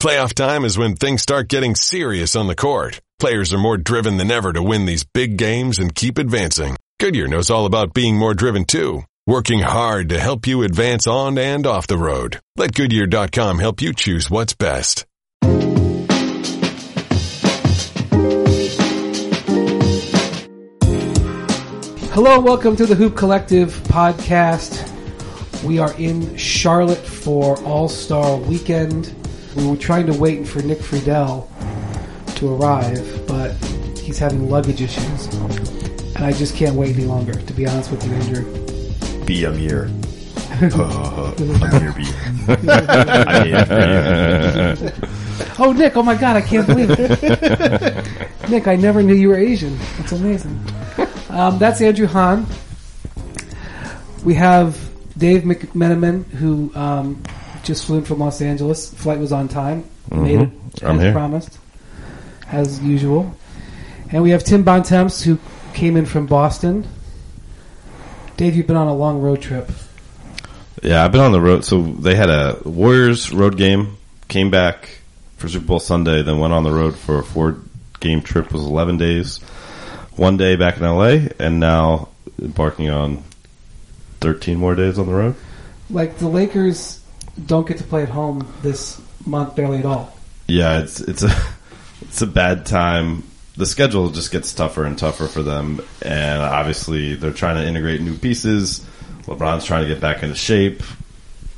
Playoff time is when things start getting serious on the court. Players are more driven than ever to win these big games and keep advancing. Goodyear knows all about being more driven too, working hard to help you advance on and off the road. Let Goodyear.com help you choose what's best. Hello welcome to the Hoop Collective podcast. We are in Charlotte for All Star Weekend. We were trying to wait for Nick Friedell to arrive, but he's having luggage issues. And I just can't wait any longer, to be honest with you, Andrew. B, I'm here. Uh, I'm here, B. I'm here. Oh, Nick, oh my God, I can't believe it. Nick, I never knew you were Asian. That's amazing. Um, that's Andrew Han. We have Dave McMenamin, who um, just flew in from Los Angeles. Flight was on time. Made it Mm-hmm. I'm as here. promised, as usual. And we have Tim Bontemps, who came in from Boston. Dave, you've been on a long road trip. Yeah, I've been on the road. So they had a Warriors road game, came back for Super Bowl Sunday, then went on the road for a four game trip. It was 11 days. One day back in LA, and now embarking on 13 more days on the road. Like the Lakers don't get to play at home this month barely at all. Yeah, it's it's a it's a bad time. The schedule just gets tougher and tougher for them, and obviously they're trying to integrate new pieces. LeBron's trying to get back into shape.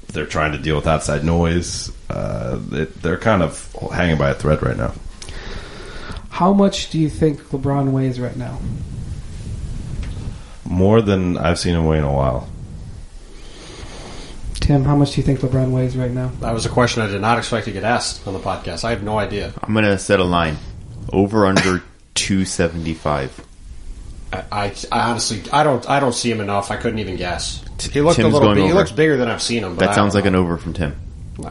They're trying to deal with outside noise. Uh, it, they're kind of hanging by a thread right now. How much do you think LeBron weighs right now? More than I've seen him weigh in a while. Tim, how much do you think LeBron weighs right now? That was a question I did not expect to get asked on the podcast. I have no idea. I'm going to set a line. Over under 275. I, I, I honestly, I don't, I don't see him enough. I couldn't even guess. He looked Tim's a little going big. He looks bigger than I've seen him. But That sounds don't like an over from Tim.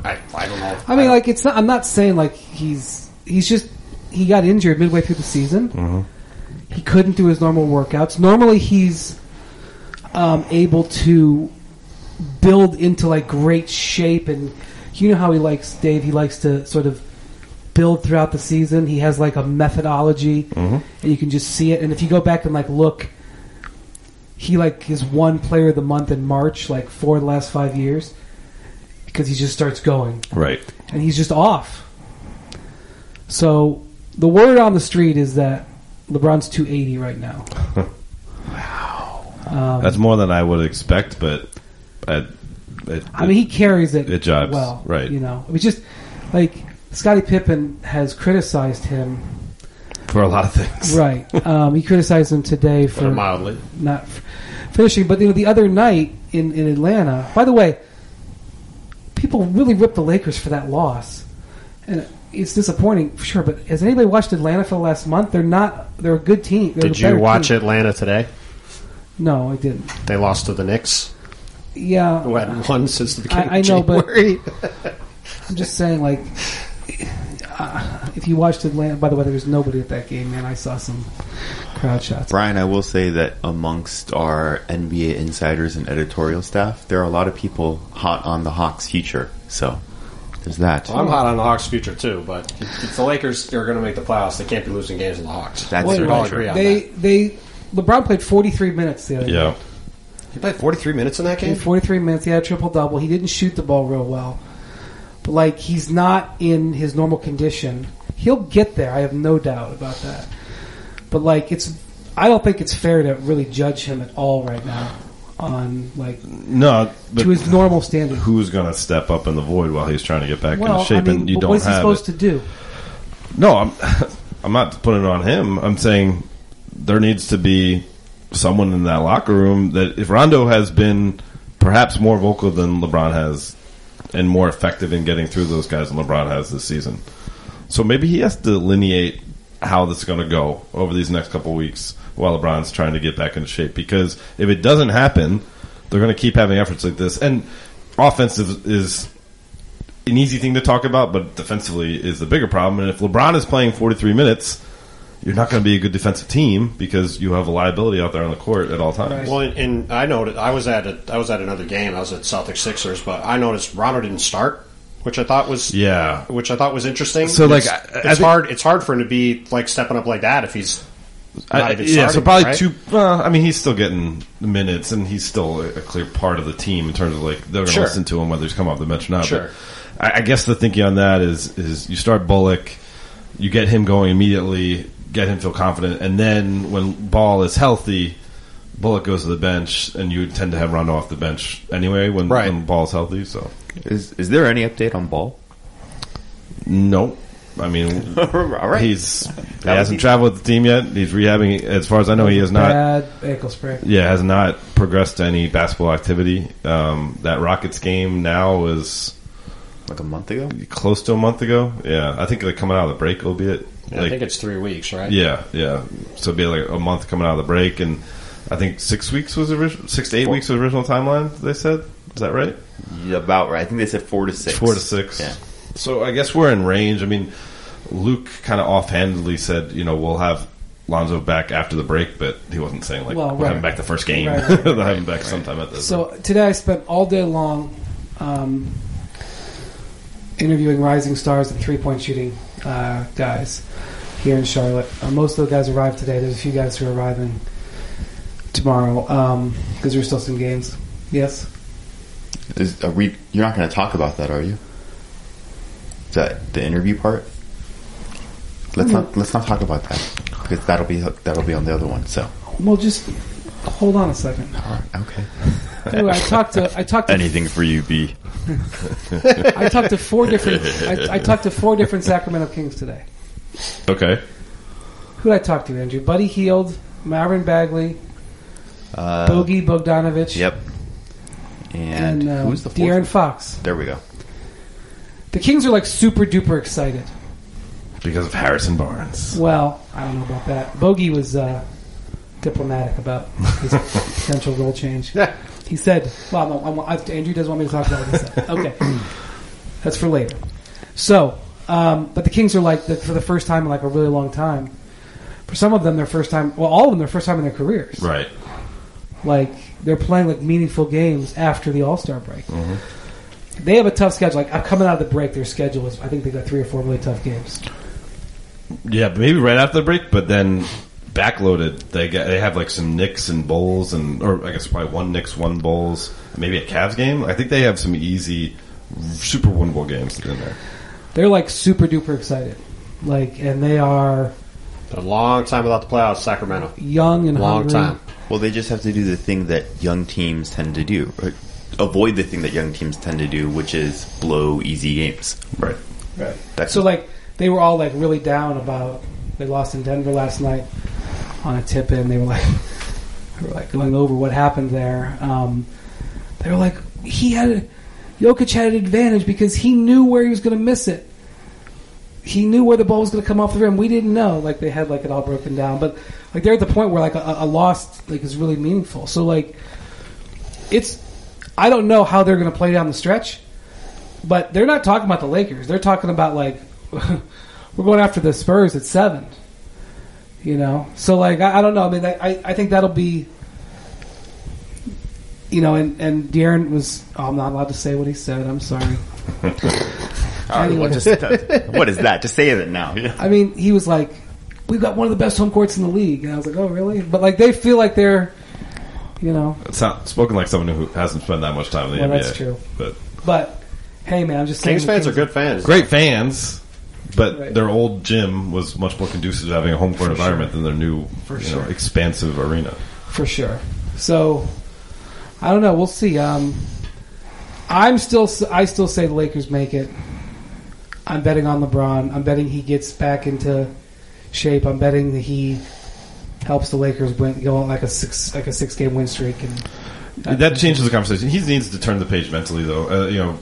I, I don't know. I mean, like it's not. I'm not saying like he's he's just he got injured midway through the season. He couldn't do his normal workouts. Normally, he's um, able to build into like great shape, and you know how he likes Dave. He likes to sort of build throughout the season. He has like a methodology, and you can just see it. And if you go back and like look, he like is one player of the month in March, like for the last five years, because he just starts going Right. and he's just off. So the word on the street is that LeBron's 280 right now. Um, That's more than I would expect, but I, it, I mean, he carries it. it jives, well, right. You know, it's just like Scottie Pippen has criticized him. for a lot of things. Right, um, he criticized him today Put it for mildly. not f- finishing. But you know, the other night in in Atlanta. By the way, people really ripped the Lakers for that loss, and it's disappointing, for sure. But has anybody watched Atlanta for the last month? They're not. They're a good team. They're Did you watch team. Atlanta today? No, I didn't. They lost to the Knicks. Yeah, Who hadn't since the beginning I- I know, but- I'm just saying, like, uh, if you watched Atlanta. By the way, there was nobody at that game, man. I saw some crowd shots. Brian, I will say that amongst our NBA insiders and editorial staff, there are a lot of people hot on the Hawks' future. So there's that. I'm hot on the Hawks' future too, but if the Lakers are going to make the playoffs, they can't be losing games to the Hawks. That's Wait, we certainly true. They they LeBron played 43 minutes the other Yeah. night. He played 43 minutes in that game. 43 minutes. He had a triple double. He didn't shoot the ball real well. But, like, he's not in his normal condition. He'll get there. I have no doubt about that. But, like, it's. I don't think it's fair to really judge him at all right now on, like, No, but to his normal standard. who's going to step up in the void while he's trying to get back Well, into shape? I mean, and you don't what is he have supposed it. to do? No, I'm I'm not putting it on him. I'm saying there needs to be someone in that locker room that if Rondo has been perhaps more vocal than LeBron has and more effective in getting through those guys than LeBron has this season. So maybe he has to delineate how this is going to go over these next couple weeks while LeBron's trying to get back into shape because if it doesn't happen, they're going to keep having efforts like this and offensive is an easy thing to talk about, but defensively is the bigger problem. And if LeBron is playing 43 minutes, you're not going to be a good defensive team because you have a liability out there on the court at all times. Well, and, I noted I was at a, I was at another game. I was at Celtics Sixers, but I noticed Rondo didn't start which I thought was Yeah. which I thought was interesting. So, like, it's, I- I it's think- hard. It's hard for him to be like stepping up like that if he's not I, even yeah, so probably right? two. Well, I mean, he's still getting the minutes, and he's still a, a clear part of the team in terms of like they're going to Sure. listen to him whether he's come off the bench or not. Sure. But I, I guess the thinking on that is is you start Bullock, you get him going immediately, get him feel confident, and then when Ball is healthy. Bullock goes to the bench, and you tend to have Rondo off the bench anyway when, Right. when Ball's healthy. So, Is is there any update on Ball? no, I mean, All right. he's he was hasn't easy. traveled with the team yet. He's rehabbing. As far as I know, he has not. Bad ankle sprain. Yeah, has not progressed to any basketball activity. Um, that Rockets game now was like a month ago. close to a month ago. Yeah, I think like coming out of the break will be it. Yeah, I think it's three weeks, right? yeah, yeah. So it'll be like a month coming out of the break, and I think six weeks was the original, six to eight Four. weeks was the original timeline. They said, is that right? Yeah, about right. I think they said four to six. Four to six. Yeah. So I guess we're in range. I mean, Luke kind of offhandedly said, you know, we'll have Lonzo back after the break, but he wasn't saying like Well, we'll right. have him back the first game. Right, right, right, They'll have him back sometime at the So today I spent all day long um, interviewing rising stars and three point shooting uh, guys here in Charlotte. Uh, most of the guys arrived today. There's a few guys who are arriving tomorrow because there's still some games. Yes. Is, are we? You're not going to talk about that, are you? Is that the interview part? Let's not. Let's not talk about that because that'll be that'll be on the other one. So, Well, just hold on a second. all right, okay. Anyway, I talked to I talked to Anything for you, B. I talked to four different I, I talked to four different Sacramento Kings today. Okay. Who did I talk to, Andrew? Buddy Hield, Marvin Bagley, Uh, Bogey Bogdanovich, Yep. And, and uh, who's the fourth? De'Aaron one? Fox. There we go. The Kings are like super duper excited. Because of Harrison Barnes. Well, I don't know about that. Bogey was uh, diplomatic about his potential role change. He said, "Well, no, I'm, I, Andrew doesn't want me to talk about what he said." Okay, that's for later. So, um, but the Kings are like the, for the first time in like a really long time. For some of them, their first time. Well, all of them, their first time in their careers. Right. Like they're playing like meaningful games after the All Star break. Mm-hmm. They have a tough schedule. Like I'm coming out of the break, their schedule is. I think they got three or four really tough games. Yeah, maybe right after the break, but then backloaded. They get they have like some Knicks and Bulls, and or I guess probably one Knicks, one Bulls, maybe a Cavs game. I think they have some easy, super winnable games in there. They're like super duper excited. Like, and they are A long time without the playoffs, Sacramento. young and a Long hungry. time. Well, they just have to do the thing that young teams tend to do. Or avoid the thing that young teams tend to do, which is blow easy games. Right. Right. That's So like they were all like really down about they lost in Denver last night on a tip in. They were like they were like going over what happened there. Um, they were like he had Jokic had an advantage because he knew where he was going to miss it. He knew where the ball was going to come off the rim. We didn't know. Like they had like it all broken down, but like they're at the point where like a, a loss like is really meaningful. So like it's I don't know how they're going to play down the stretch. But they're not talking about the Lakers. They're talking about like we're going after the Spurs at seven. You know, so like I, I don't know. I mean, I I- I think that'll be. You know, and and De'Aaron was. Oh, I'm not allowed to say what he said. I'm sorry. All right, Anyway. well, just, what is that? Just say it now. Yeah. I mean, he was like, "We've got one of the best home courts in the league," and I was like, "Oh, really?" But like, they feel like they're, you know. It's not spoken like someone who hasn't spent that much time in the Well, NBA. that's true. But But hey, man, I'm just saying. Kings the fans are good fans. great fans, but Right. their old gym was much more conducive to having a home court environment than their new, For you sure. know, expansive arena. for sure. So I don't know. We'll see. Um, I'm still. I still say the Lakers make it. I'm betting on LeBron. I'm betting he gets back into shape. I'm betting that he helps the Lakers win, go on like a six like a six game win streak. And That changes the conversation. He needs to turn the page mentally, though. Uh, you know,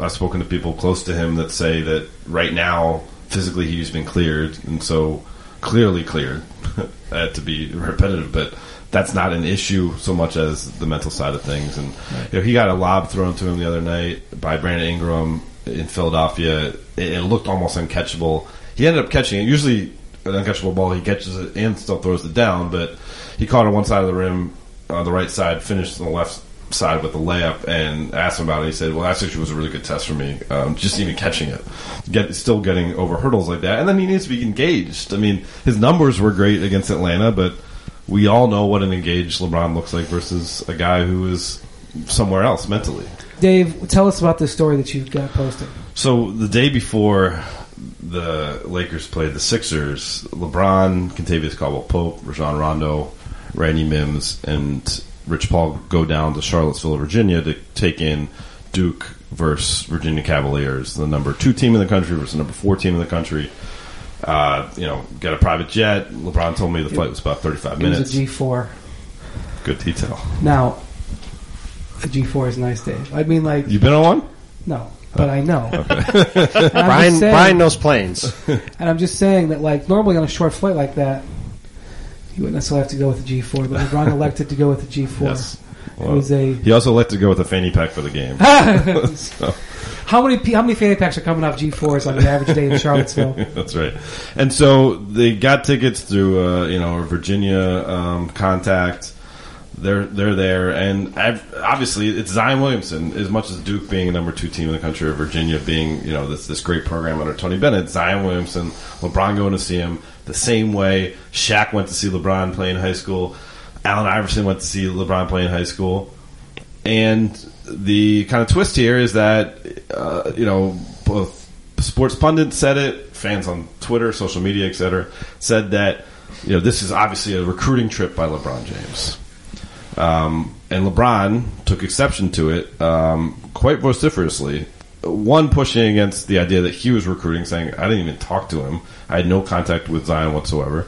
I've spoken to people close to him that say that right now, physically, he's been cleared, and so clearly cleared. uh, to be repetitive, but that's not an issue so much as the mental side of things. And you know, he got a lob thrown to him the other night by Brandon Ingram in Philadelphia. It, it looked almost uncatchable. He ended up catching it. Usually, an uncatchable ball, he catches it and still throws it down, but he caught it on one side of the rim, on the right side, finished on the left side with the layup and asked him about it. He said, "Well, that actually was a really good test for me. Um, just even catching it, get still getting over hurdles like that, and then he needs to be engaged. I mean, his numbers were great against Atlanta, but we all know what an engaged LeBron looks like versus a guy who is somewhere else mentally. Dave, tell us about this story that you got posted. So the day before the Lakers played the Sixers, LeBron, Kentavious Caldwell Pope, Rajon Rondo, Randy Mims, and Rich Paul go down to Charlottesville, Virginia to take in Duke versus Virginia Cavaliers, the number two team in the country versus the number four team in the country. Uh, you know, got a private jet. LeBron told me the flight was about 35 It was minutes. a G4. Good detail. Now, a G4 is nice, Dave. I mean, like, You've been on one? no, but I know. And I'm Brian, saying- Brian knows planes. And I'm just saying that, like, normally on a short flight like that, you wouldn't necessarily have to go with the G4, but LeBron elected to go with the G4. Yes. It was a. He also elected to go with a fanny pack for the game. So- How many how many fanny packs are coming off G4s on an average day in Charlottesville? That's right. And so they got tickets through, uh, you know, a Virginia um, contact. They're they're there, and I've, obviously it's Zion Williamson. As much as Duke being a number two team in the country, or Virginia being you know this this great program under Tony Bennett, Zion Williamson, LeBron going to see him the same way Shaq went to see LeBron play in high school. Allen Iverson went to see LeBron play in high school. And the kind of twist here is that, uh, you know, both sports pundits said it, fans on Twitter, social media, etc., said that, you know, this is obviously a recruiting trip by LeBron James. Um, and LeBron took exception to it um, quite vociferously. One, pushing against the idea that he was recruiting, saying, I didn't even talk to him. I had no contact with Zion whatsoever.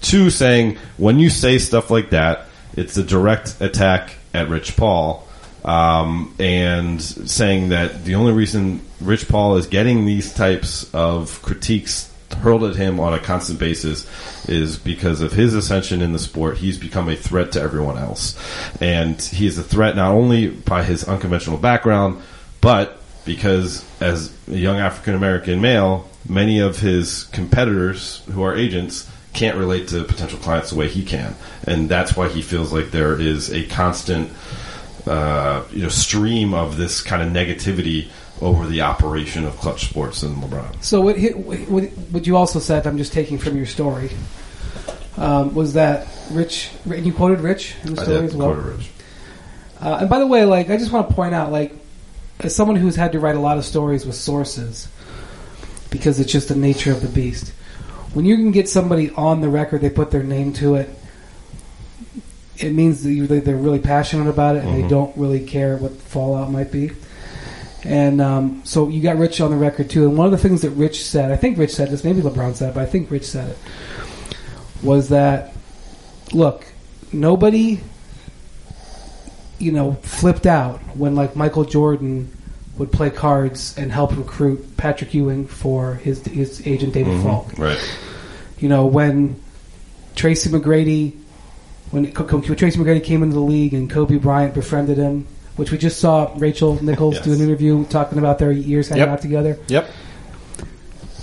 Two, saying, when you say stuff like that, it's a direct attack at Rich Paul. Um, and saying that the only reason Rich Paul is getting these types of critiques hurled at him on a constant basis is because of his ascension in the sport. He's become a threat to everyone else. And he is a threat not only by his unconventional background, but because as a young African American male, many of his competitors who are agents can't relate to potential clients the way he can. And that's why he feels like there is a constant uh, you know stream of this kind of negativity over the operation of clutch sports and LeBron. So what, what, what you also said, I'm just taking from your story, um, was that Rich, and you quoted Rich in the I story did as well. quote Rich. Uh, and by the way, like I just want to point out, like as someone who's had to write a lot of stories with sources, because it's just the nature of the beast. When you can get somebody on the record, they put their name to it. It means that you, they- they're really passionate about it, and they Mhm. don't really care what the fallout might be. And um, so you got Rich on the record too. And one of the things that Rich said, I think Rich said this, maybe LeBron said it, but I think Rich said it, was that look, nobody you know, flipped out when like Michael Jordan would play cards and help recruit Patrick Ewing for his his agent David Mhm. Falk. Right. You know, when Tracy McGrady when Co- Tracy McGrady came into the league and Kobe Bryant befriended him, which we just saw Rachel Nichols Yes. do an interview talking about their years hanging Yep. out together. Yep.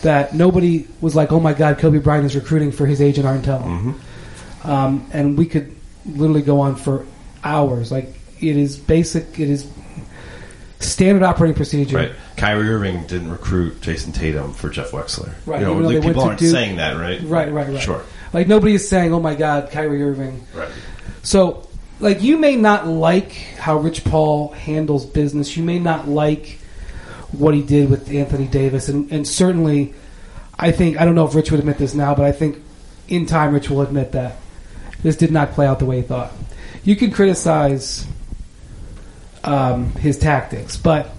That nobody was like, "Oh my God, Kobe Bryant is recruiting for his agent Arn Tellem," Mm-hmm. um, and we could literally go on for hours. Like it is basic. It is standard operating procedure. Right. Kyrie Irving didn't recruit Jayson Tatum for Jeff Wechsler. Right, You know, like, people aren't Duke. saying that, right? Right, right, right. Sure. Like nobody is saying, "Oh my God, Kyrie Irving." Right. So, like, you may not like how Rich Paul handles business. You may not like what he did with Anthony Davis, and, and certainly, I think I don't know if Rich would admit this now, but I think in time Rich will admit that this did not play out the way he thought. You can criticize um, his tactics, but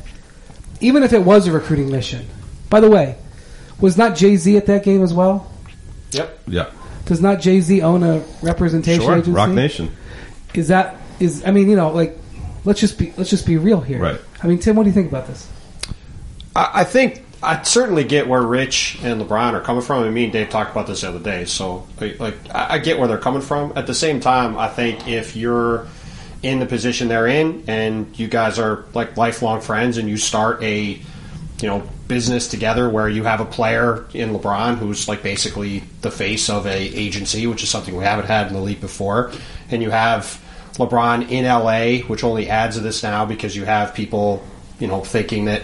even if it was a recruiting mission, by the way, was not Jay Z at that game as well? Yep. Yeah. Does not Jay Z own a representation Sure. agency? Roc Nation. Is that is? I mean, you know, like let's just be let's just be real here. Right. I mean, Tim, what do you think about this? I, I think I certainly get where Rich and LeBron are coming from. I mean, Dave talked about this the other day, so like, like I, I get where they're coming from. At the same time, I think if you're in the position they're in, and you guys are like lifelong friends, and you start a you know business together where you have a player in LeBron who's like basically the face of a agency, which is something we haven't had in the league before, and you have LeBron in LA, which only adds to this now because you have people, you know, thinking that,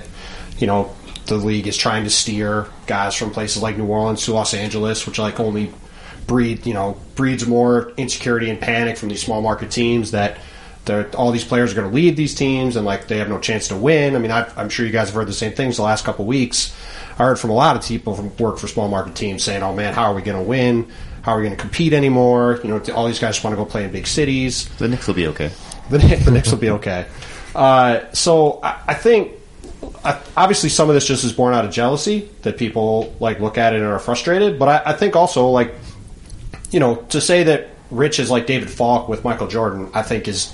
you know, the league is trying to steer guys from places like New Orleans to Los Angeles, which like only breed, you know, breeds more insecurity and panic from these small market teams that they're, all these players are going to leave these teams and like they have no chance to win. I mean, I've, I'm sure you guys have heard the same things the last couple of weeks. I heard from a lot of people from work for small market teams saying, "Oh man, how are we going to win? How are we going to compete anymore? You know, all these guys just want to go play in big cities. The Knicks will be okay. The, Knicks- the Knicks will be okay." Uh, so I, I think I, obviously some of this just is born out of jealousy that people like look at it and are frustrated. But I, I think also like you know to say that Rich is like David Falk with Michael Jordan, I think is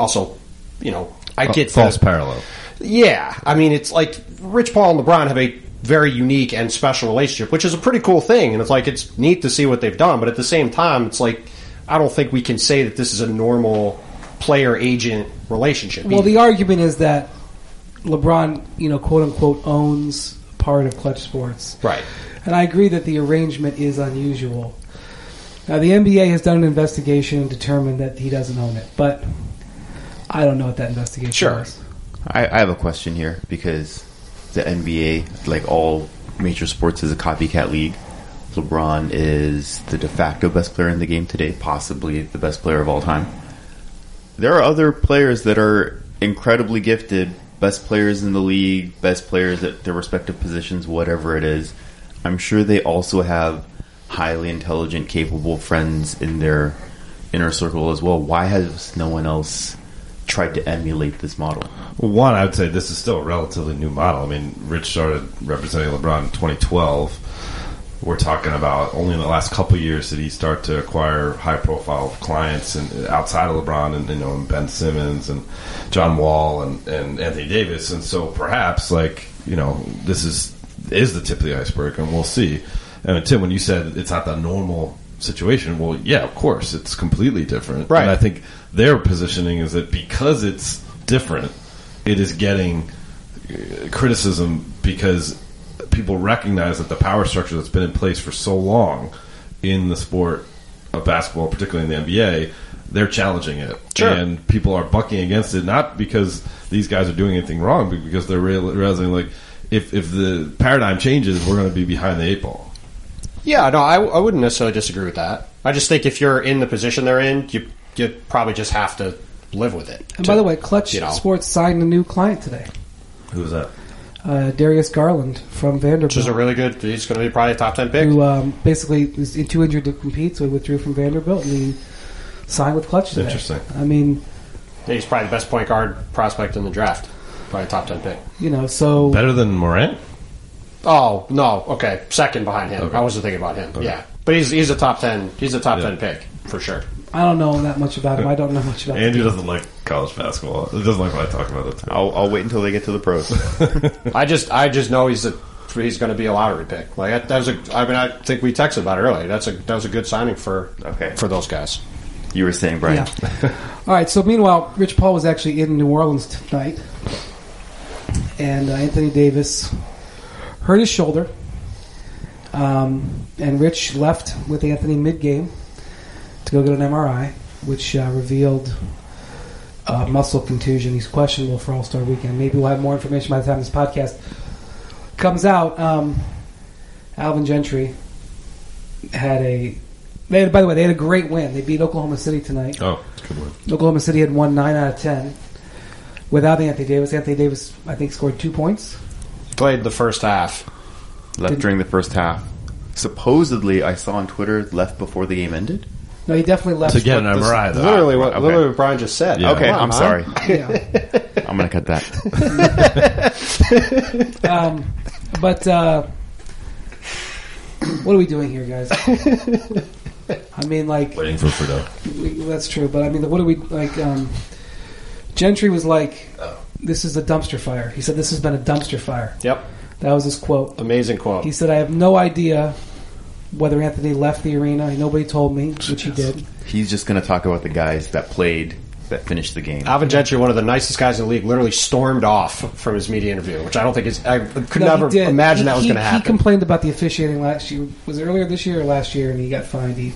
also you know I get false the, parallel. yeah, I mean, it's like Rich Paul and LeBron have a very unique and special relationship, which is a pretty cool thing. And it's like it's neat to see what they've done, but at the same time, it's like I don't think we can say that this is a normal player agent relationship. Well, the argument is that LeBron, you know, quote unquote, owns part of Clutch Sports. right. And I agree that the arrangement is unusual. Now, the NBA has done an investigation and determined that he doesn't own it, but I don't know what that investigation Sure. was. I, I have a question here because the NBA, like all major sports, is a copycat league. LeBron is the de facto best player in the game today, possibly the best player of all time. There are other players that are incredibly gifted, best players in the league, best players at their respective positions, whatever it is. I'm sure they also have highly intelligent, capable friends in their inner circle as well. Why has no one else tried to emulate this model? Well, one, I would say this is still a relatively new model. I mean, Rich started representing LeBron in 2012. We're talking about only in the last couple years did he start to acquire high-profile clients and outside of LeBron, and you know, and Ben Simmons and John Wall and, and Anthony Davis, and so perhaps like you know, this is is the tip of the iceberg, and we'll see. I mean, Tim, when you said it's not the normal situation, well, yeah, of course, it's completely different, Right. And I think their positioning is that because it's different, it is getting uh, criticism because people recognize that the power structure that's been in place for so long in the sport of basketball, particularly in the NBA, they're challenging it, Sure. and people are bucking against it. Not because these guys are doing anything wrong, but because they're realizing like if if the paradigm changes, we're going to be behind the eight ball. Yeah, no, I, I wouldn't necessarily disagree with that. I just think if you're in the position they're in, you you probably just have to live with it. And To- by the way, Clutch you know. Sports signed a new client today, Who's that? uh, Darius Garland from Vanderbilt. which is a really good. He's going to be probably a top ten pick. who um, basically was too injured to compete, so he withdrew from Vanderbilt and he signed with Clutch today. Interesting. I mean, Yeah, he's probably the best point guard prospect in the draft. Probably a top ten pick. you know, so Better than Morant? Oh no, okay, second behind him. Okay. I wasn't thinking about him. Yeah, but he's he's a top ten. He's a top Yeah. ten pick for sure. I don't know that much about him. I don't know much about Andrew him. doesn't like college basketball. He doesn't like when I talk about it. I'll, I'll wait until they get to the pros. I just I just know he's a he's going to be a lottery pick. Like that, that was a. I mean, I think we texted about it earlier. That's a that was a good signing for Okay. for those guys. you were saying, Brian. Yeah. All right. So meanwhile, Rich Paul was actually in New Orleans tonight, and uh, Anthony Davis hurt his shoulder, um, and Rich left with Anthony mid game to go get an MRI, which uh, revealed uh, muscle contusion. He's questionable for All Star Weekend. Maybe we'll have more information by the time this podcast comes out. Um, Alvin Gentry had a. They had, by the way, they had a great win. They beat Oklahoma City tonight. Oh, good one. Oklahoma City had won nine out of ten without Anthony Davis. Anthony Davis, I think, scored two points. Played the first half. Left Didn't- during the first half. Supposedly, I saw on Twitter, left before the game ended. No, he definitely left. To get an but this- MRI, though. Literally what okay. literally what Brian just said. Yeah. Okay, Come on, I'm man. sorry. Yeah. I'm going to cut that. Um, but uh, what are we doing here, guys? I mean, like Waiting for Frido. we- that's true, but I mean, what are we like? Um, Gentry was like, "This is a dumpster fire." He said, "This has been a dumpster fire." Yep, That was his quote. amazing quote. He said, "I have no idea whether Anthony left the arena. Nobody told me, which he did." He's just going to talk about the guys that played, that finished the game. Alvin Gentry, one of the nicest guys in the league, literally stormed off from his media interview, which I don't think is. I could No, never imagine He- that was going to happen. He complained about the officiating last year. Was it earlier this year or last year? And he got fined. He,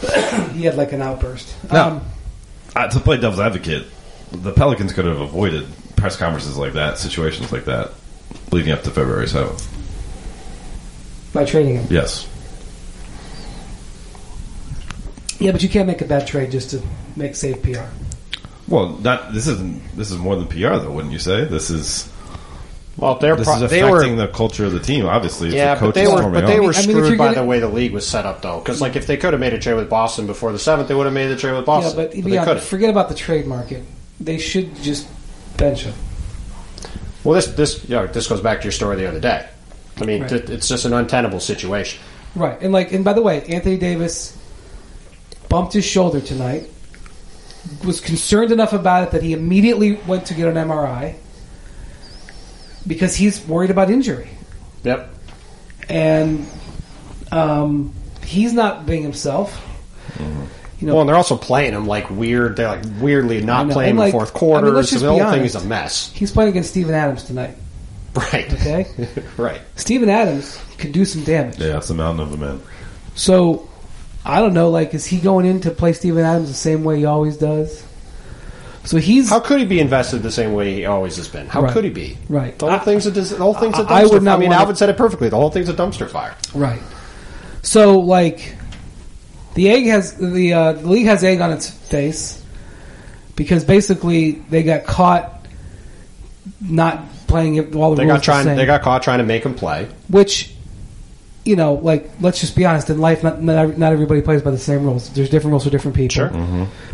he had like an outburst. No. Um, uh, to play devil's advocate, the Pelicans could have avoided press conferences like that, situations like that, leading up to February seventh. by trading him. Yes. Yeah, but you can't make a bad trade just to make safe PR. Well, not this isn't this is more than PR though, wouldn't you say? This is Well, they're this pro- is they affecting were the culture of the team. Obviously, it's yeah, the but coaches they were but they on. were I mean, screwed by gonna- the way the league was set up though. Because like if they could have made a trade with Boston before the seventh, they would have made the trade with Yeah, Boston. but, they beyond, forget about the trade market. They should just bench him. Well, this this you know, this goes back to your story the other day. I mean, Right. th- it's just an untenable situation. Right, and like, and by the way, Anthony Davis bumped his shoulder tonight. Was concerned enough about it that he immediately went to get an MRI because he's worried about injury, Yep. and um, he's not being himself. You know, Well, and they're also playing him like weird. They're like weirdly not playing And, in like, the fourth I quarter. mean, so the be whole thing is a mess. he's playing against Steven Adams tonight. Right. Okay, right. Steven Adams can do some damage. yeah, it's a mountain of a man. So I don't know. Like, is he going in to play Steven Adams the same way he always does? So he's How could he be invested the same way he always has been? How Right. could he be? Right. The whole I- thing's a dis- the whole thing's a dumpster. I would not I mean, Alvin said it perfectly. The whole thing's a dumpster fire. right. So like, the egg has the, uh, the league has egg on its face because basically they got caught not playing it all the They got trying. the same, They got caught trying to make him play. which. You know, like let's just be honest. In life, not not, not everybody plays by the same rules. There's different rules for different people. Sure.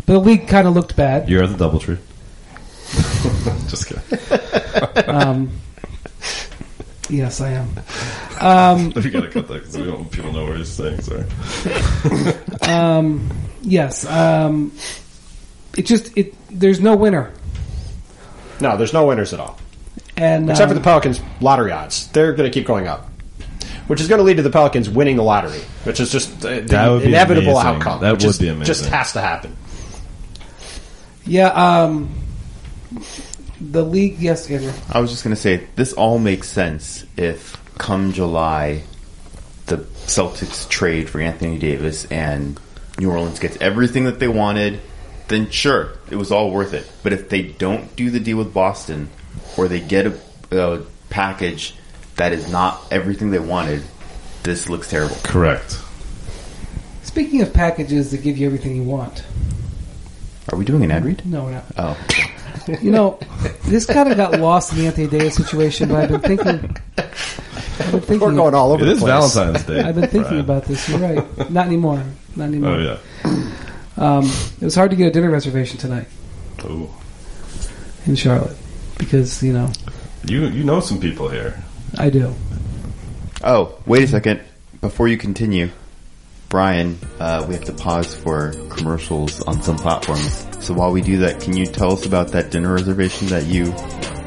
But the league kind of looked bad. You're at the DoubleTree. Just kidding. Um, yes, I am. Um, we gotta cut that because we don't. People know what he's saying. Sorry. um, yes. Um, it just it. There's no winner, No, there's no winners at all, and except for um, the Pelicans' lottery odds. They're going to keep going up, which is going to lead to the Pelicans winning the lottery, which is just uh, the That would be inevitable amazing. outcome. That which would is- be amazing. Just has to happen. Yeah. Um, the league. Yes, Andrew. I was just going to say, this all makes sense if come July, the Celtics trade for Anthony Davis and New Orleans gets everything that they wanted, then sure, it was all worth it. But if they don't do the deal with Boston, or they get a, a package that is not everything they wanted, this looks terrible. Correct. Speaking of packages that give you everything you want, Are we doing an ad read? no, we're not. Oh, You know, this kind of got lost in the Anthony Davis situation, but I've been thinking. I've been thinking. We're going all over It the is place. Valentine's Day. I've been thinking Brian. about this. You're right. Not anymore. Not anymore. Oh yeah. Um, it was hard to get a dinner reservation tonight Oh, in Charlotte because you know you you know some people here. I do. oh, wait a second. Before you continue, Brian, uh, we have to pause for commercials on some platforms. So while we do that, can you tell us about that dinner reservation that you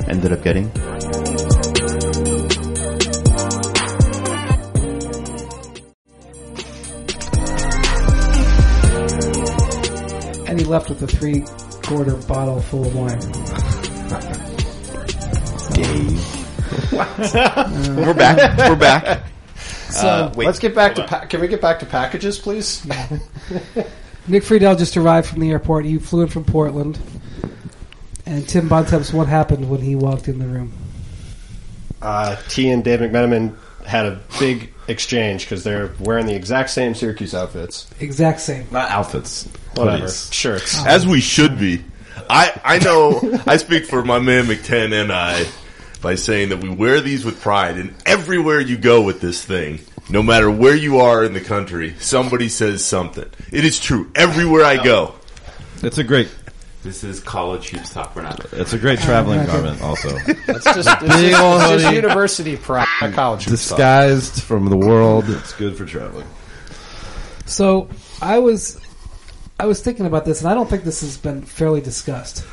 ended up getting? And he left with a three quarter bottle full of wine. Dave. We're back. We're back. So Uh, wait. Let's get back to. Pa- can we get back to packages, please? Nick Friedell just arrived from the airport. He flew in from Portland. And Tim Bontemps, what happened when he walked in the room? Uh, T and Dave McMenamin had a big exchange because they're wearing the exact same Syracuse outfits. Exact same. Not outfits. Whatever Hoodies. shirts. As we should be. I, I know, I speak for my man McTen and I by saying that we wear these with pride and everywhere you go with this thing, no matter where you are in the country, somebody says something. It is true. Everywhere I go. It's a great. This is college hoops talk. We're not. It's a great traveling garment. Also It's just, it's Big just, old it's just hoodie. university pride, not college stuff. disguised from the world. It's good for traveling. So I was I was thinking about this, and I don't think this has been fairly discussed.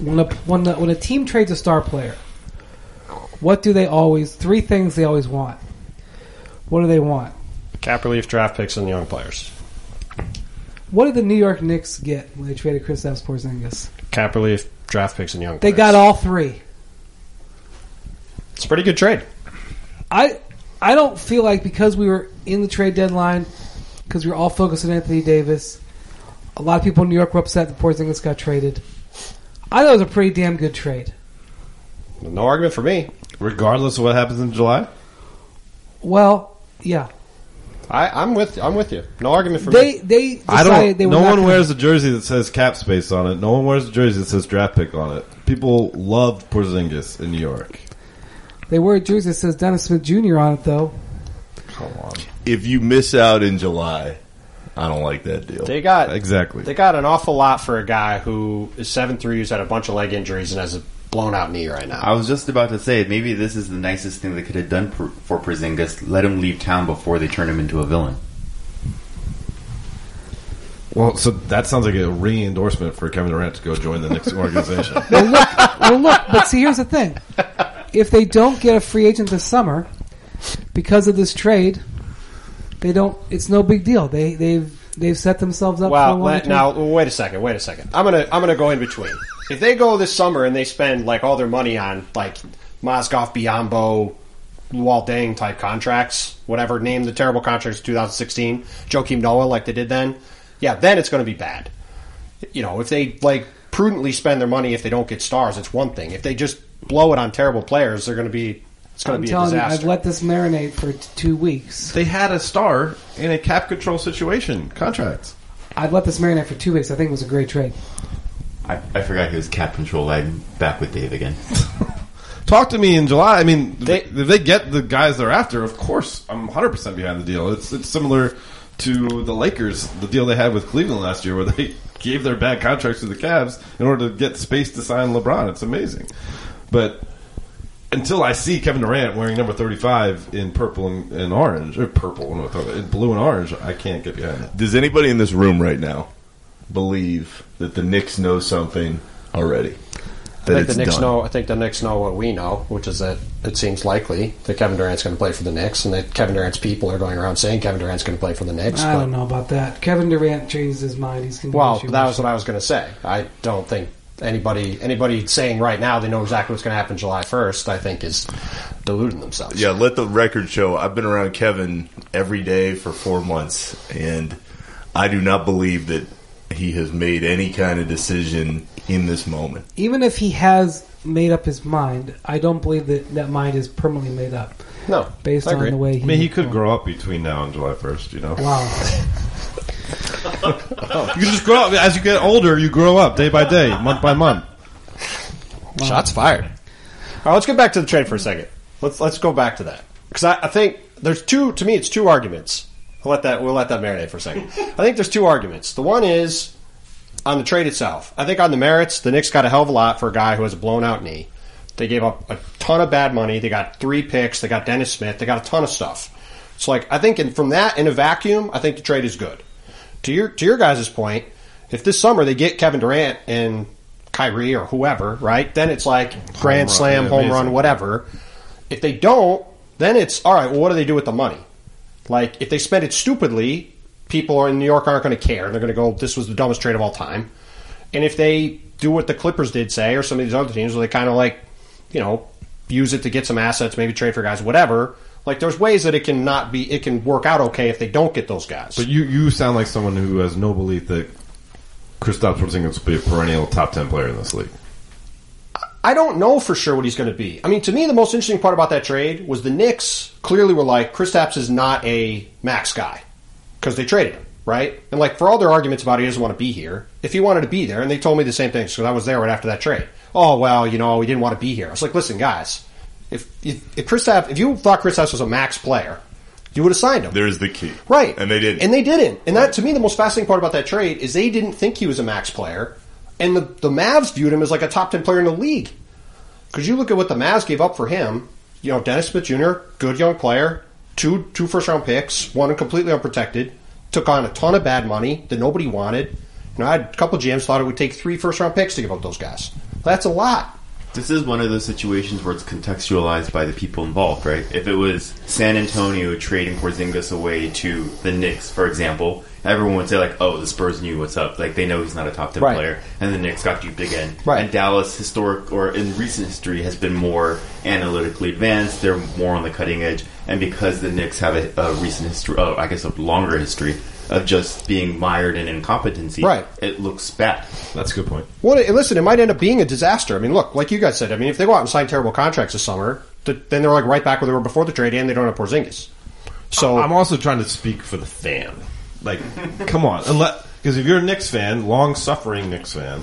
When a when the, when a team trades a star player, what do they always? Three things they always want. What do they want? Cap relief, draft picks, and young players. What did the New York Knicks get when they traded Chris Kristaps Porzingis? Cap relief, draft picks, and young. Players. They players. got all three. It's a pretty good trade. I I don't feel like because we were in the trade deadline, because we were all focused on Anthony Davis, A lot of people in New York were upset that Porzingis got traded. I thought it was a pretty damn good trade. No argument for me. Regardless of what happens in July? Well, yeah, I, I'm with I'm with you. No argument for they me. they decided I don't. they were no not one gonna- wears a jersey that says cap space on it. No one wears a jersey that says draft pick on it. People love Porzingis in New York. They wear a jersey that says Dennis Smith Jr. on it though. Come on. If you miss out in July, I don't like that deal. They got Exactly. They got an awful lot for a guy who is seven three, who's had a bunch of leg injuries and has a blown out knee right now. I was just about to say maybe this is the nicest thing they could have done for, for Porzingis. Let him leave town before they turn him into a villain. Well, so that sounds like a ringing endorsement for Kevin Durant to go join the Knicks organization. Well, look, well, look, but see, here's the thing: if they don't get a free agent this summer because of this trade, they don't. It's no big deal. They they've they've set themselves up. Well, let, now wait a second. Wait a second. I'm gonna I'm gonna go in between. If they go this summer and they spend like all their money on like Mozgov, Biyombo, Luol Deng type contracts, whatever, name the terrible contracts of 2016, Joakim Noah like they did then, yeah, then it's going to be bad. You know, if they like prudently spend their money if they don't get stars, it's one thing. If they just blow it on terrible players, they're going to be it's going I'm to be a telling you, disaster. I've let this marinate for t- two weeks. they had a star in a cap control situation. Contracts. I've let this marinate for two weeks. I think it was a great trade. I, I forgot he was cap control. I'm back with Dave again. Talk to me in July. I mean, They- if they get the guys they're after, of course, I'm 100 percent behind the deal. It's it's similar to the Lakers, the deal they had with Cleveland last year, where they gave their bad contracts to the Cavs in order to get space to sign LeBron. It's amazing, but until I see Kevin Durant wearing number 35 in purple and, and orange, or purple, no, in blue and orange, I can't get behind it. Does anybody in this room right now believe that the Knicks know something already? I think the Knicks done? know. I think the Knicks know what we know, which is that it seems likely that Kevin Durant's going to play for the Knicks, and that Kevin Durant's people are going around saying Kevin Durant's going to play for the Knicks. I but- don't know about that. Kevin Durant changed his mind. He's going to Well, that was what I was going to say. I don't think anybody anybody saying right now they know exactly what's going to happen July first. I think is deluding themselves. Yeah, let the record show. I've been around Kevin every day for four months, and I do not believe that he has made any kind of decision in this moment. Even if he has made up his mind, I don't believe that that mind is permanently made up No, based I on the way he. I mean, he could grow up between now and July 1st, you know? Wow. You just grow up. As you get older, you grow up day by day, month by month. Shots fired. All right, let's get back to the trade for a second. Let's let's go back to that because I, I think there's two. To me, it's two arguments. I'll let that we'll let that marinate for a second. I think there's two arguments. The one is on the trade itself. I think on the merits, the Knicks got a hell of a lot for a guy who has a blown out knee. They gave up a ton of bad money. They got three picks. They got Dennis Smith. They got a ton of stuff. So, like, I think in, from that in a vacuum, I think the trade is good. To your to your guys' point, if this summer they get Kevin Durant and Kyrie or whoever, right? Then it's like grand run, slam, yeah, home amazing. run, whatever. If they don't, then it's all right. Well, what do they do with the money? Like if they spend it stupidly, people in New York aren't going to care. They're going to go, "This was the dumbest trade of all time." And if they do what the Clippers did, say, or some of these other teams, where they kind of like, you know, use it to get some assets, maybe trade for guys, whatever. Like there's ways that it can not be, it can work out okay if they don't get those guys. But you, you sound like someone who has no belief that Kristaps Porzingis will be a perennial top 10 player in this league. I don't know for sure what he's going to be. I mean, to me, the most interesting part about that trade was the Knicks clearly were like, Kristaps is not a max guy because they traded him, right? And like for all their arguments about he doesn't want to be here, if he wanted to be there, and they told me the same thing because I was there right after that trade. Oh well, you know, he didn't want to be here. I was like, listen, guys, if if, if Kristaps, if you thought Kristaps was a max player, you would have signed him. There's the key, Right. And they didn't. And they didn't. And that, to me, the most fascinating part about that trade is they didn't think he was a max player. And the, the Mavs viewed him as like a top 10 player in the league. Because you look at what the Mavs gave up for him, you know, Dennis Smith Jr., good young player, two, two first round picks, one completely unprotected, took on a ton of bad money that nobody wanted. You know, I had a couple GMs thought it would take three first round picks to give up those guys. That's a lot. This is one of those situations where it's contextualized by the people involved, right? If it was San Antonio trading Porzingis away to the Knicks, for example, everyone would say like, "Oh, the Spurs knew what's up. Like they know he's not a top ten Right. player." And the Knicks got duped again. Right. And Dallas, historic or in recent history, has been more analytically advanced. They're more on the cutting edge, and because the Knicks have a, a recent history, oh, I guess a longer history of just being mired in incompetency, Right. It looks bad. That's a good point. Well, listen, it might end up being a disaster. I mean, look, like you guys said, I mean, if they go out and sign terrible contracts this summer, then they're like right back where they were before the trade, and they don't have Porzingis. So I'm also trying to speak for the fan. Like, come on, because if you're a Knicks fan, long suffering Knicks fan,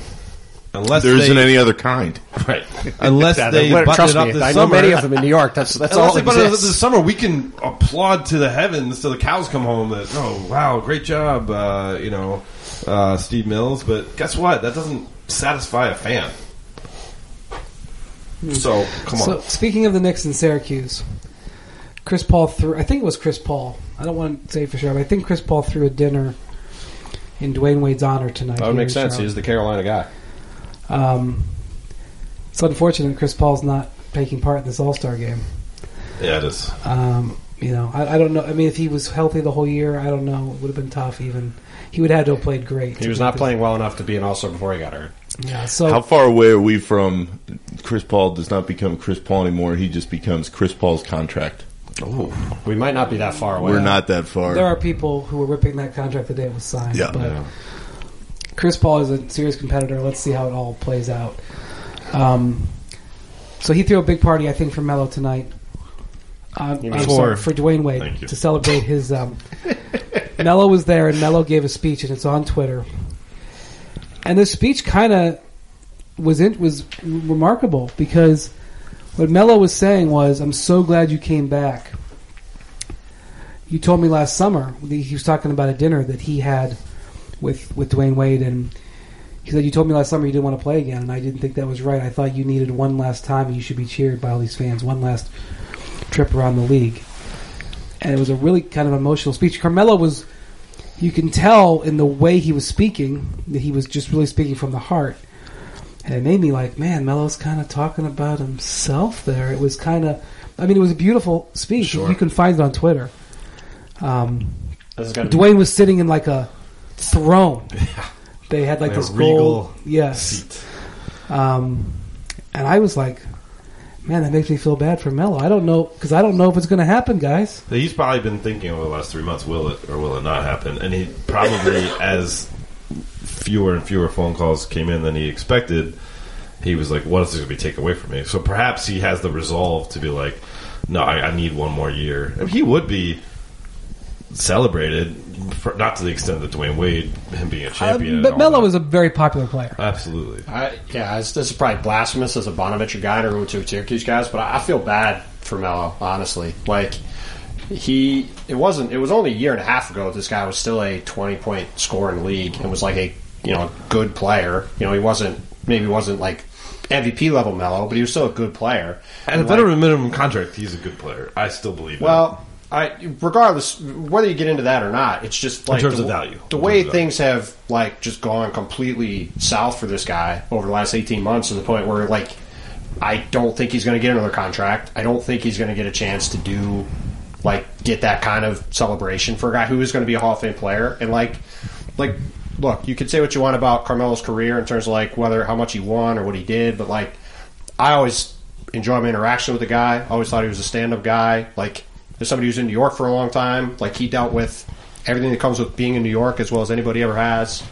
unless There isn't they, any other kind. right, unless Yeah, they they- button trust it up me, this I know many of them in New York. That's that's Unless all they that button it up this summer, we can applaud to the heavens till the cows come home. That oh wow, great job, uh, you know, uh, Steve Mills. But guess what? That doesn't satisfy a fan. So come on. So speaking of the Knicks in Syracuse, Chris Paul threw. I think it was Chris Paul. I don't want to say for sure, but I think Chris Paul threw a dinner in Dwyane Wade's honor tonight. That would make sense. He's the Carolina guy. Um, it's unfortunate Chris Paul's not taking part in this All Star game. yeah, it is. Um, you know, I, I don't know. I mean, if he was healthy the whole year, I don't know. It would have been tough. Even he would have had to have played great. He was not this- playing well enough to be an All Star before he got hurt. Yeah. So How far away are we from Chris Paul does not become Chris Paul anymore? He just becomes Chris Paul's contract. Oh, we might not be that far away. We're not that far. there are people who were ripping that contract the day it was signed. Yeah. but Yeah. Chris Paul is a serious competitor. Let's see how it all plays out. Um, so he threw a big party, I think, for Melo tonight. Uh, I'm sorry, For- for Dwyane Wade to celebrate his. Um, Melo was there, and Melo gave a speech, and it's on Twitter. And this speech kind of was in, was remarkable because what Melo was saying was, "I'm so glad you came back." You told me last summer he was talking about a dinner that he had with with Dwyane Wade, and he said, "You told me last summer you didn't want to play again, and I didn't think that was right. I thought you needed one last time, and you should be cheered by all these fans, one last trip around the league." And it was a really kind of emotional speech. Carmelo was, you can tell in the way he was speaking that he was just really speaking from the heart, and it made me like, man, Melo's kind of talking about himself there. It was kind of, I mean, it was a beautiful speech. Sure. You can find it on Twitter. Um, This be- Dwyane was sitting in like a throne. They had like Like this regal gold, yes. Seat. Um, and I was like, man, that makes me feel bad for Melo. I don't know because I don't know if it's going to happen, guys. He's probably been thinking over the last three months, will it or will it not happen? And he probably, as fewer and fewer phone calls came in than he expected, he was like, "What is this going to be taken away from me?" So perhaps he has the resolve to be like, "No, I, I need one more year." And he would be celebrated, for, not to the extent that Dwyane Wade, him being a Uh, champion, and but all Melo that. is a very popular player. absolutely. I, yeah, it's, this is probably blasphemous as a Bonaventure guy to root to Syracuse guys, but I, I feel bad for Melo, honestly. Like he, it wasn't. It was only a year and a half ago. This guy was still a twenty point scoring league and was like a you know good player. You know, he wasn't maybe wasn't like MVP level Melo, but he was still a good player. At a And, like, veteran minimum contract, he's a good player. I still believe. that. Well, I regardless whether you get into that or not, it's just like terms the, of value. The way things have like just gone completely south for this guy over the last eighteen months to the point where like I don't think he's going to get another contract. I don't think he's going to get a chance to do like get that kind of celebration for a guy who is going to be a Hall of Fame player and like like look, you could say what you want about Carmelo's career in terms of like whether how much he won or what he did, but like I always enjoy my interaction with the guy. I always thought he was a stand-up guy. Like, as somebody who's in New York for a long time, like he dealt with everything that comes with being in New York as well as anybody ever has.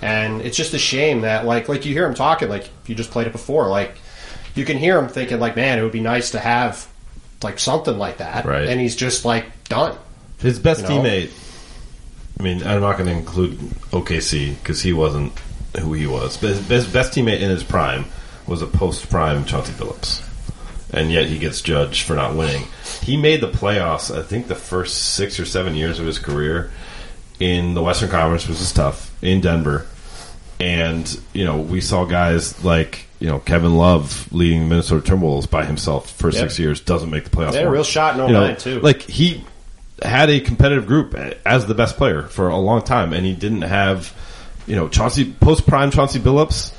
And it's just a shame that, like, like you hear him talking, like you just played it before. Like, you can hear him thinking, like, man, it would be nice to have like something like that. Right. And he's just like done. His best You know? teammate. I mean, I'm not going to include OKC because he wasn't who he was. But his best, best teammate in his prime was a post-prime Chauncey Billups, and yet he gets judged for not winning. He made the playoffs. I think the first six or seven years of his career in the Western Conference, which is tough in Denver. And you know, we saw guys like you know Kevin Love leading the Minnesota Timberwolves by himself for six years doesn't make the playoffs. They had a real shot in You know, 09 too. Like he had a competitive group as the best player for a long time, and he didn't have you know Chauncey post prime Chauncey Billups,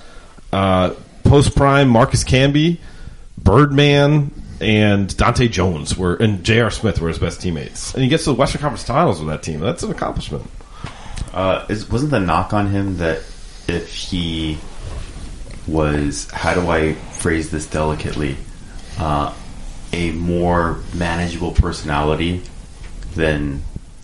uh, post prime Marcus Camby, Birdman. And Dahntay Jones were and J.R. Smith were his best teammates, and he gets to the Western Conference Finals with that team. That's an accomplishment. Uh, is, wasn't the knock on him that if he was, how do I phrase this delicately, uh, a more manageable personality than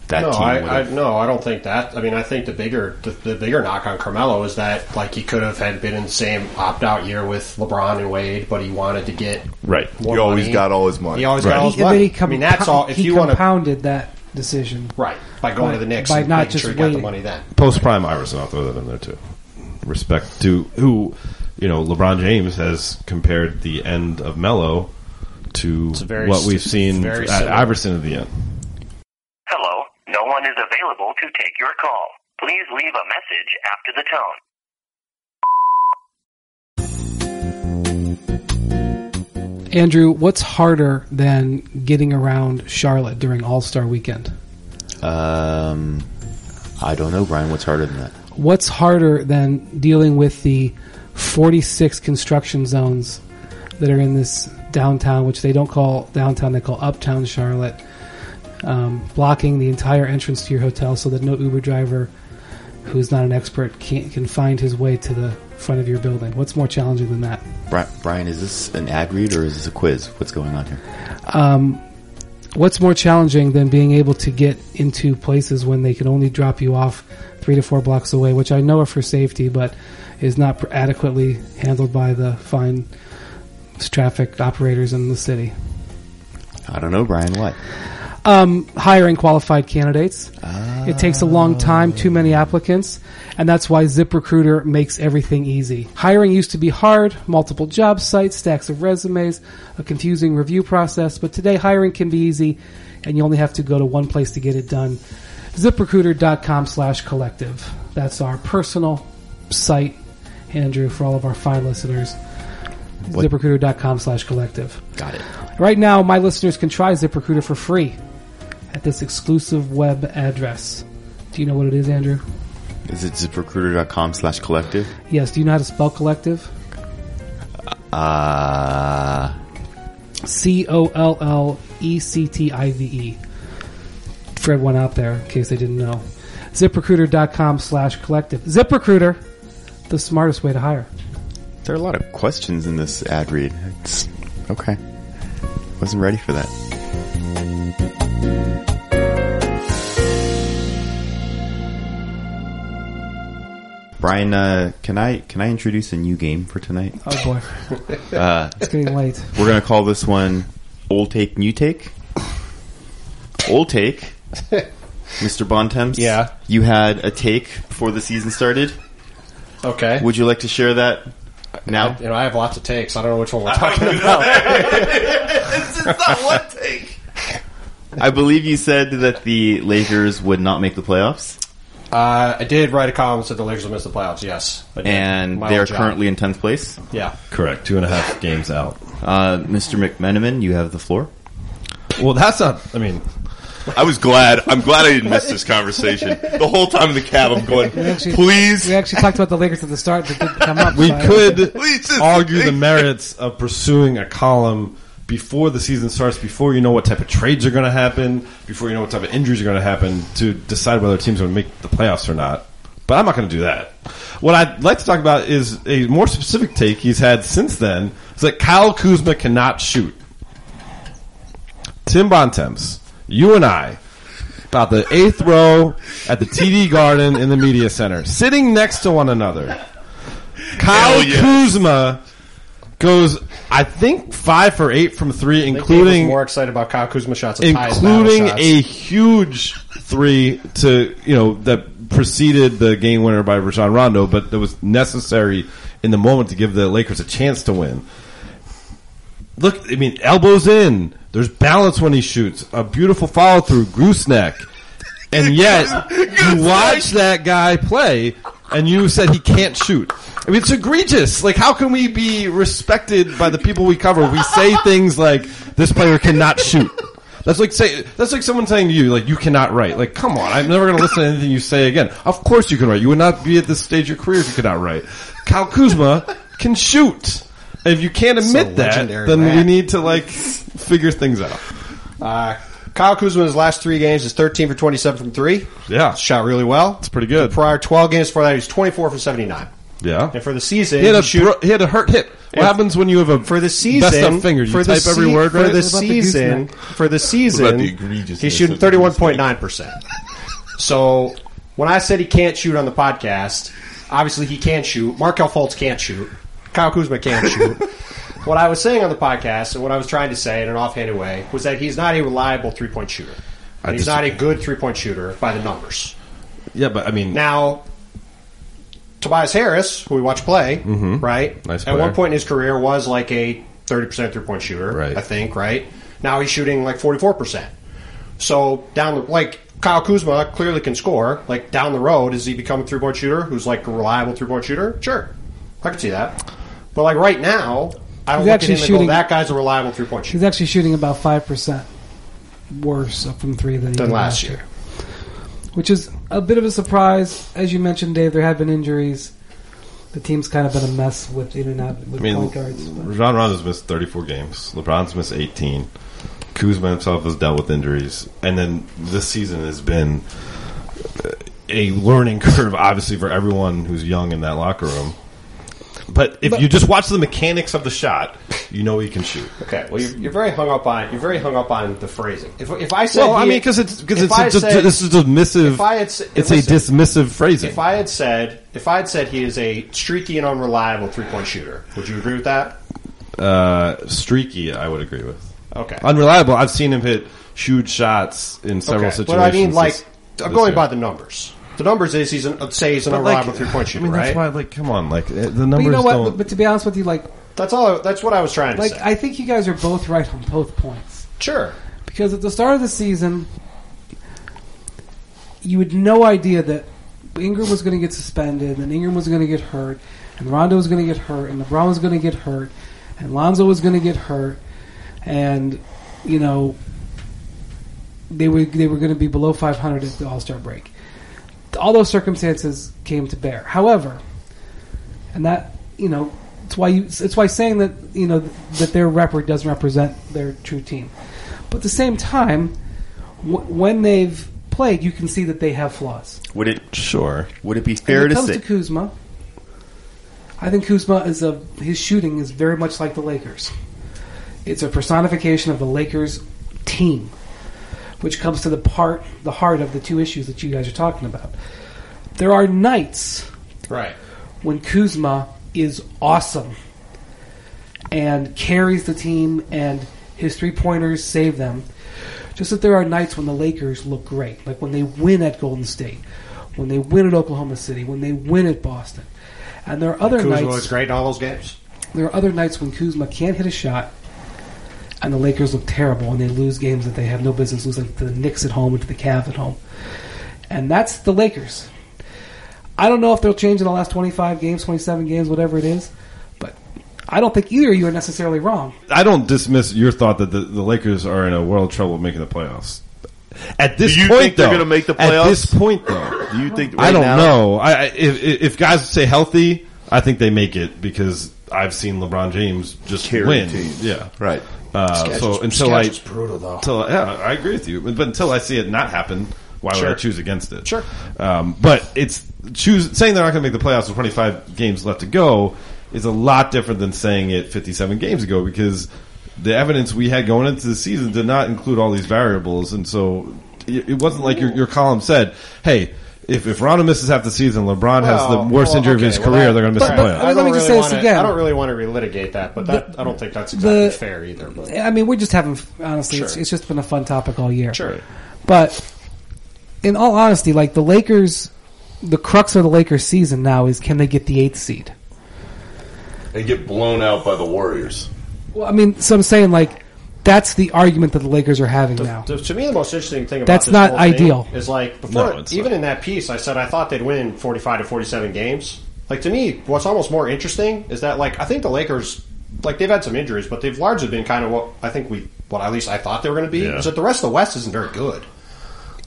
that No, team I, I no, I don't think that. I mean, I think the bigger the, the bigger knock on Carmelo is that like he could have had been in the same opt out year with LeBron and Wade, but he wanted to get Right. more He always money. got all his money. He always Right. got all his money. he com- I mean, that's all. If he you want to compounded that decision. right by going by- to the Knicks by and not just sure he got the money then. Post prime Iverson, I'll throw that in there too. Respect to who, you know, LeBron James has compared the end of Melo to very what we've seen very at. Iverson at the end. Hello, no one is available to take your call. Please leave a message after the tone. Andrew, what's harder than getting around Charlotte during All Star Weekend? Um, I don't know, Brian. What's harder than that? What's harder than dealing with the 46 construction zones that are in this downtown, which they don't call downtown, they call uptown Charlotte, um, blocking the entire entrance to your hotel so that no Uber driver who's not an expert can, can find his way to the front of your building? What's more challenging than that? Brian, is this an ad read or is this a quiz? What's going on here? Um, what's more challenging than being able to get into places when they can only drop you off three to four blocks away, which I know are for safety, but is not pr- adequately handled by the fine traffic operators in the city? I don't know, Brian. What? Um, hiring qualified candidates. It takes a long time, too many applicants, and that's why ZipRecruiter makes everything easy. Hiring used to be hard, multiple job sites, stacks of resumes, a confusing review process, but today hiring can be easy, and you only have to go to one place to get it done. ZipRecruiter.com slash collective. That's our personal site, Andrew, for all of our fine listeners. What? ZipRecruiter.com slash collective. Got it. Right now, my listeners can try ZipRecruiter for free at this exclusive web address. Do you know what it is, Andrew? Is it ziprecruiter.com slash collective? Yes. Do you know how to spell collective? Uh, C O L L E C T I V E. Fred went out there in case they didn't know. ZipRecruiter.com slash collective. ZipRecruiter, the smartest way to hire. there are a lot of questions in this ad read. It's okay. Wasn't ready for that. Brian, uh, can I can I introduce a new game for tonight? Oh boy, Uh, it's getting late. we're gonna call this one "Old Take, New Take." Old Take, Mr. Bontemps. Yeah. you had a take before the season started. Okay. Would you like to share that now? you know, I have lots of takes. I don't know which one we're talking about. it's not one take. I believe you said that the Lakers would not make the playoffs, Uh, I did write a column that said the Lakers will miss the playoffs. Yes, and My they are job. currently in tenth place. yeah. Correct. Two and a half games out. Uh, Mr. McMenamin, you have the floor. Well, that's not. I mean, I was glad. I'm glad I didn't miss this conversation. The whole time in the cab, I'm going, actually- please. We actually talked about the Lakers at the start, but didn't come up. we so could argue the merits of pursuing a column before the season starts, before you know what type of trades are going to happen, before you know what type of injuries are going to happen, to decide whether teams are going to make the playoffs or not. But I'm not going to do that. What I'd like to talk about is a more specific take he's had since then. Is that Kyle Kuzma cannot shoot. Tim Bontemps, you and I, about the eighth row at the TD Garden in the media center, sitting next to one another. Kyle yes. Kuzma goes, I think five for eight from three, I was including more excited about Kyle Kuzma shots, than Ty's battle including shots. a huge three to you know that preceded the game winner by Rajon Rondo, but that was necessary in the moment to give the Lakers a chance to win. Look, I mean, elbows in. There's balance when he shoots. A beautiful follow through, gooseneck. And yet, you watch that guy play, and you said he can't shoot. I mean, it's egregious. Like, how can we be respected by the people we cover? We say things like, this player cannot shoot. That's like say that's like someone saying to you, like, you cannot write. Like, come on, I'm never gonna listen to anything you say again. Of course you can write. You would not be at this stage of your career if you could not write. Kyle Kuzma can shoot. And if you can't admit that, legendary then we need to like figure things out. Uh, Kyle Kuzma in his last three games is 13 for 27 from three. Yeah. Shot really well. It's pretty good. The prior 12 games before that, he was 24 for 79. Yeah. and for the season, He had, a shoot- bro- he had a hurt hip. What happens when you have a for the season up finger? You for the type every word for right. the the season for the season. What the egregiousness he's shooting thirty one point nine percent. So when I said he can't shoot on the podcast, obviously he can't shoot. Markelle Fultz can't shoot. Kyle Kuzma can't shoot. what I was saying on the podcast and what I was trying to say in an offhanded way was that he's not a reliable three point shooter. And he's not a good three point shooter by the numbers. yeah, but I mean, Now, Tobias Harris, who we watch play, right? Mm-hmm. Nice At one point in his career was like a 30% three point shooter, Right. I think, right? Now he's shooting like 44%. So down the, like, Kyle Kuzma clearly can score. Like, down the road, does he become a three point shooter who's like a reliable three point shooter? Sure. I can see that. But like right now, I don't He's look at actually him and shooting- go, that guy's a reliable three point shooter. He's actually shooting about five percent worse up from three than he Than did last year. which is a bit of a surprise. As you mentioned, Dave, there have been injuries. The team's kind of been a mess with in and out with I mean, point guards. but- Rajon Rondo's missed 34 games. LeBron's missed 18. Kuzma himself has dealt with injuries, and then this season has been a learning curve, obviously for everyone who's young in that locker room. But if you just watch the mechanics of the shot, you know he can shoot. Okay, well, you're, you're very hung up on you're very hung up on the phrasing. If, if I said, Well, I mean, because it's because it's I said- this is dismissive. if I had s- if it's a dismissive phrasing. If I had said if I had said he is a streaky and unreliable three point shooter, would you agree with that? uh, streaky, I would agree with. Okay. Unreliable. I've seen him hit huge shots in several okay. situations. But I mean, like, this- I'm this going year. by the numbers. The numbers is he's an, say he's an But, like, unreliable three point I shooter, mean, that's right? why, like, come on, like uh, the but numbers you know what? don't. But, but to be honest with you, like, That's all. That's what I was trying to like say. I think you guys are both right on both points. sure. Because at the start of the season, you had no idea that Ingram was going to get suspended, and Ingram was going to get hurt, and Rondo was going to get hurt, and LeBron was going to get hurt, and Lonzo was going to get hurt, and you know they were they were going to be below 500 at the All Star break. All those circumstances came to bear. However, and that you know it's why you it's why saying that you know that their record doesn't represent their true team. But at the same time, w- when they've played, you can see that they have flaws. Would it sure. would it be When fair it to comes say? to Kuzma, I think Kuzma is a his shooting is very much like the Lakers. It's a personification of the Lakers team, which comes to the part the heart of the two issues that you guys are talking about. There are nights Right. when Kuzma is awesome and carries the team and his three pointers save them. Just that there are nights when the Lakers look great, like when they win at Golden State, when they win at Oklahoma City, when they win at Boston. And there are other Kuzma nights was great in all those games. there are other nights when Kuzma can't hit a shot and the Lakers look terrible and they lose games that they have no business losing to the Knicks at home and to the Cavs at home. And that's the Lakers. I don't know if they'll change in the last 25 games, 27 games, whatever it is, but I don't think either of you are necessarily wrong. I don't dismiss your thought that the, the Lakers are in a world of trouble making the playoffs. At this Do you point, think they're though, gonna make the playoffs. At this point, though, Do you think? I don't now- know. I, I if, if guys say healthy, I think they make it because I've seen LeBron James just Carry win. teams. Yeah, Right. Uh, so until I brutal though. until yeah, I agree with you. But, but until I see it not happen, why would I choose against it? Sure. Um, but it's choose saying they're not going to make the playoffs with 25 games left to go is a lot different than saying it 57 games ago because the evidence we had going into the season did not include all these variables, and so it, it wasn't like your, your column said, "Hey." If, if Rondo misses half the season, LeBron has the Well, worst well, injury of okay, his well, career. that- they're going to miss but- the but- playoffs. I let me just say this wanna, again. I don't really want to relitigate that, but that, I don't think that's exactly the- fair either. But I mean, we're just having, honestly, it's, Sure. it's just been a fun topic all year. sure. But in all honesty, like the Lakers, the crux of the Lakers season now is can they get the eighth seed? And get blown out by the Warriors. Well, I mean, so I'm saying like that's the argument that the Lakers are having now. To, to me, the most interesting thing about That's this not whole thing ideal. is like before, No, even not. in that piece, I said I thought they'd win forty-five to forty-seven games. Like to me, what's almost more interesting is that like I think the Lakers, like they've had some injuries, but they've largely been kind of what I think we, what at least I thought they were going to be. Yeah. Is that the rest of the West isn't very good.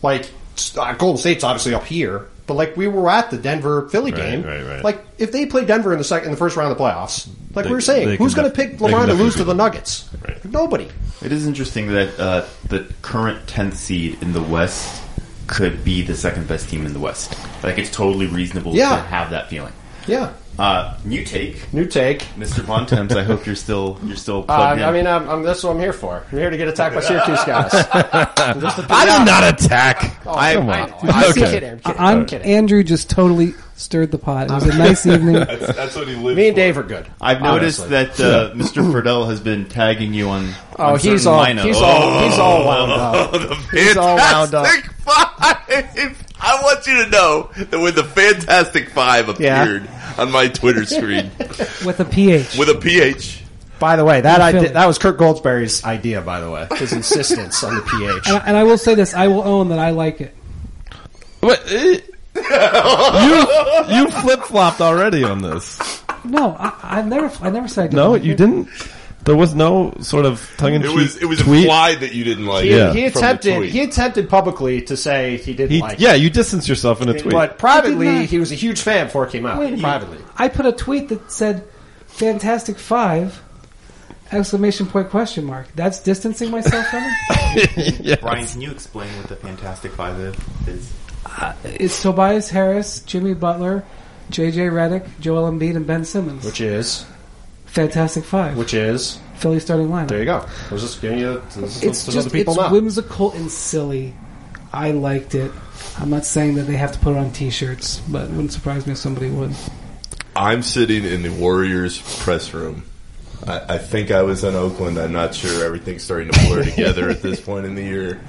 Like uh, Golden State's obviously up here, but like we were at the Denver Philly Right, game. right, right. Like if they play Denver in the second, in the first round of the playoffs, like They- we were saying, who's going to pick they LeBron to lose to the. Nuggets? Right. Nobody. It is interesting that uh, the current 10th seed in the West could be the second best team in the West. Like, it's totally reasonable Yeah. to have that feeling. Yeah. Uh, new take, New take. Mr. Bontemps. I hope you're still you're still Uh, plugged in. I mean, I'm, I'm, that's what I'm here for. I'm here to get attacked by Syracuse guys. Just I did not attack. Oh, I- come I- on. I'm Okay. kidding. I'm kidding. I'm, I'm kidding. Andrew just totally stirred the pot. It was a nice evening. That's, that's what he lives Me and for. Dave are good. I've noticed Honestly. that uh, Mr. Friedell has been tagging you on. Oh, on he's certain all lineups. he's all he's all wound up. the He's all wound up. Fantastic Five. I want you to know that when the Fantastic Five Yeah. appeared on my Twitter screen with a PH. with a PH, By the way, that In I did, that was Kirk Goldsberry's idea. By the way, his insistence on the pH. and, I- and I will say this: I will own that I like it. What? eh, you you flip flopped already on this. No, I, I never, I never said I didn't No, like you it. didn't. There was no sort of tongue in it cheek was it was tweet. implied that you didn't like He. Yeah. he attempted he attempted publicly to say he didn't He, like. yeah, you distanced yourself in a tweet. but privately I did not. he was a huge fan before it came out. Wait, privately, I put a tweet that said "Fantastic Five! Exclamation point question mark. That's distancing myself from it. yeah. Brian, can you explain what the Fantastic Five is? It's uh, Tobias Harris, Jimmy Butler, J.J. Redick, Joel Embiid, and Ben Simmons. which is Fantastic Five. which is Philly starting lineup. there you go. I was just giving you this is It's so just people it's know. whimsical and silly. I liked it. I'm not saying that they have to put it on T-shirts, but it wouldn't surprise me if somebody would. I'm sitting in the Warriors press room. I, I think I was in Oakland. I'm not sure. Everything's starting to blur together at this point in the year.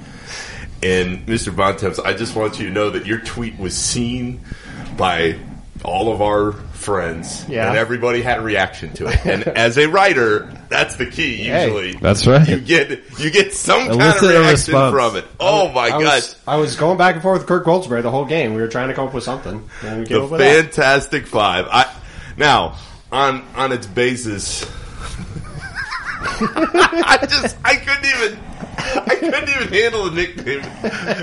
And Mr. Bontemps, I just want you to know that your tweet was seen by all of our friends, Yeah. and everybody had a reaction to it. And as a writer, that's the key. Hey. Usually, That's right. You get you get some kind of reaction from it. Oh my I gosh! was, I was going back and forth with Kirk Goldsberry the whole game. We were trying to come up with something, and we the up with that. Fantastic Five. I now on on its basis. I just I couldn't even I couldn't even handle the nickname.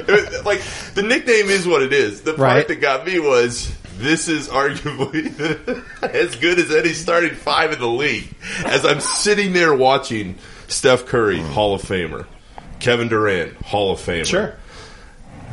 Was- like the nickname is what it is. The part Right. that got me was this is arguably as good as any starting five in the league. As I'm sitting there watching Steph Curry, hmm. Hall of Famer, Kevin Durant, Hall of Famer, Sure,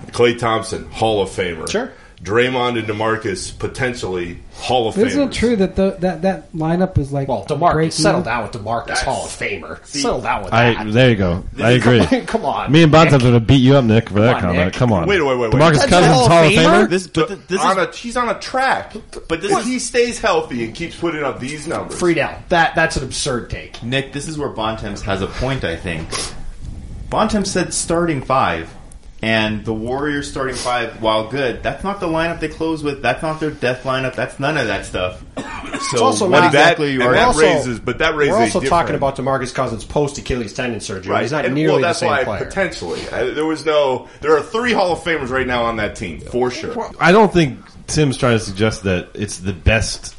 Klay Thompson, Hall of Famer. Sure. Draymond and DeMarcus, potentially Hall of Famers. Isn't it true that the, that that lineup is like well, Demarcus, break settle down with Demarcus That's- Hall of Famer. settle down with I that. there you go. I agree. Come on, Me and Bontemps are going to beat you up, Nick, for that on, comment. Nick. Come on. Wait, wait, wait, wait. Demarcus That's Cousins, Hall of Famer? Famer. This, but th- this on is a, he's on a track, but this if he stays healthy and keeps putting up these numbers. Friedell. That that's an absurd take. Nick. This is where Bontemps has a point. I think Bontemps said starting five, and the Warriors starting five, while good, that's not the lineup they close with. That's not their death lineup. That's none of that stuff. So also what not- exactly and you are? that also- raises, but that raises. We're also a different- talking about Demarcus Cousins post Achilles tendon surgery. right. He's not and, nearly well, the that's same why player. potentially I, there was no. There are three Hall of Famers right now on that team for sure. I don't think Tim's trying to suggest that it's the best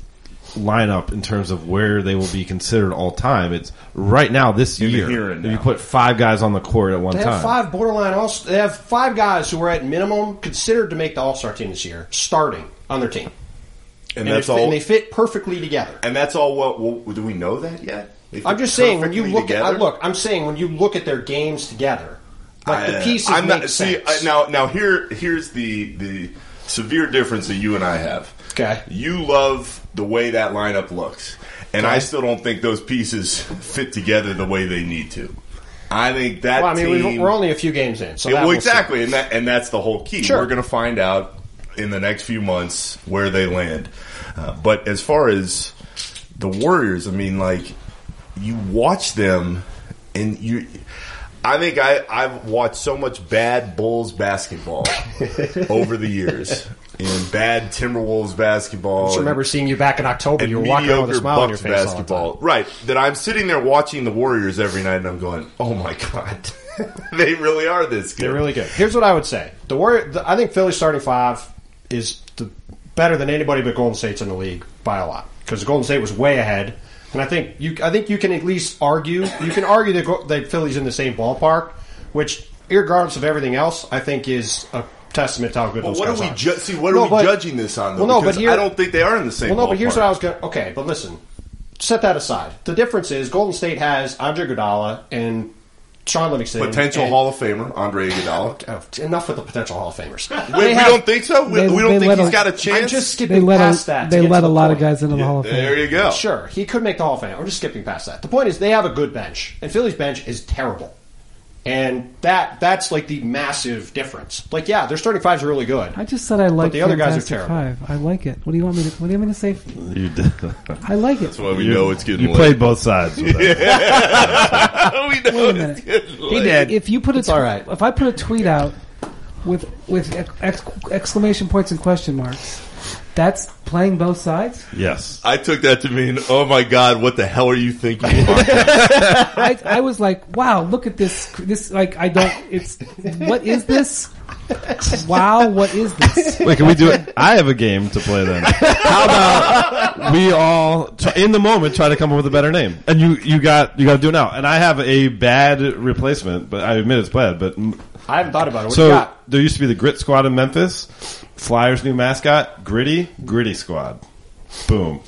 lineup in terms of where they will be considered all time. It's right now this In the year. here and if you put five guys on the court at one They time, have five borderline all. They have five guys who are at minimum considered to make the All Star team this year, starting on their team, And, and, that's they, fit- all. and they fit perfectly together. and that's all. What well, do we know that yet? I'm just saying when you perfectly look at I, look, I'm saying when you look at their games together, like the pieces I'm make not, see sense. uh, now. Now here, here's the the severe difference that you and I have. Okay. you love the way that lineup looks, and I still don't think those pieces fit together the way they need to. I think that well, I mean, team. we're only a few games in, so Yeah, that well, we'll exactly, and that and that's the whole key. Sure. We're going to find out in the next few months where they land. Uh, but as far as the Warriors, I mean, like you watch them, and you. I think I, I've watched so much bad Bulls basketball over the years, and bad Timberwolves basketball. I just remember seeing you back in October. and You were walking around with a smile on your Bucks face all the basketball. time. Right. That I'm sitting there watching the Warriors every night and I'm going, oh my God. they really are this good. They're really good. Here's what I would say: the Warrior. The, I think Philly's starting five is the, better than anybody but Golden State's in the league by a lot because Golden State was way ahead, and I think you. I think you can at least argue. You can argue that, Go- that Philly's in the same ballpark, which, regardless of everything else, I think is a testament to how good But those what guys are we ju- see? What No, are we but- judging this on? Though? Well, no, but here- I don't think they are in the same. Well, no, but here's ballpark. what I was going. to... Okay, but listen, set that aside. The difference is Golden State has Andre Iguodala and Shaun Livingston, Potential and- Hall of Famer Andre Iguodala. Oh, enough with the potential Hall of Famers. We, we have- don't think so. We, they- we don't they think let he's a- got a I'm chance. just They skipping let past a, that. they let a the lot of guys into the Hall of Fame. there you go. Sure, he could make the Hall of Fame. I'm just skipping past that. The point is, they have a good bench, and Philly's bench is terrible, and that that's like the massive difference. Like, yeah, their starting fives are really good. I just said I like the other guys are Fantastic terrible. Five. I like it. What do you want me to? What do you want me to say? You did. I like it. That's why we know it's getting You late. played both sides. With that. we know Wait a it's minute. getting late. He did. If you put a It's all right. if I put a tweet out with with ex- exclamation points and question marks, that's playing both sides. yes. I took that to mean, oh my god, what the hell are you thinking? I, I was like, wow, look at this. This like I don't. It's what is this? Wow, what is this? Wait, can we do it? I have a game to play then. How about we all try, in the moment try to come up with a better name? And you you got you got to do it now. And I have a bad replacement, but I admit it's bad. But I haven't thought about it. What do you so got? there used to be the Grit Squad in Memphis. Flyers' new mascot, Gritty Gritty Squad. Boom.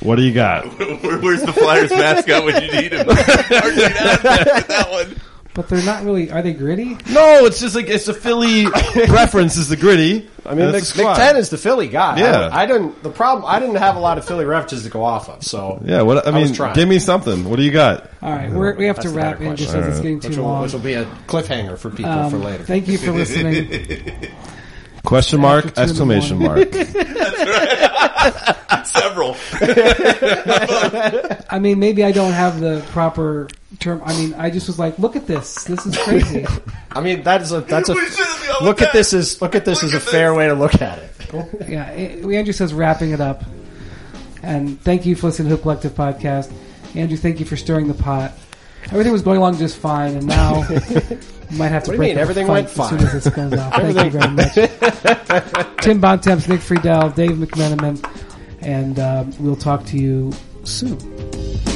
What do you got? Where's the Flyers mascot when you need him? Hard to ask that one. But they're not really. Are they gritty? No, it's just like it's a Philly reference. Is the Gritty? I mean, and Mc, the. McTen is the Philly guy. Yeah. I, I didn't. The problem. I didn't have a lot of Philly references to go off of. So Yeah, what I was mean, trying. give me something. What do you got? All right, we're, we have That's to wrap better in just question. as it's getting too which will, long. which will be a cliffhanger for people Um, for later. Thank you for listening. Question mark! After two in the Exclamation mark! Several. I mean, maybe I don't have the proper term. I mean, I just was like, look at this. This is crazy. I mean, that is a that's a We should have the look at this as look at this Look as a at fair this. way to look at it. yeah, A- Andrew says wrapping it up. And thank you for listening to Hoop Collective Podcast. Andrew, thank you for stirring the pot. Everything was going along just fine, and now we might have to What break mean? Everything fight went as soon as this goes off. Thank you very much. Tim Bontemps, Nick Friedell, Dave McMenamin, and uh, we'll talk to you soon.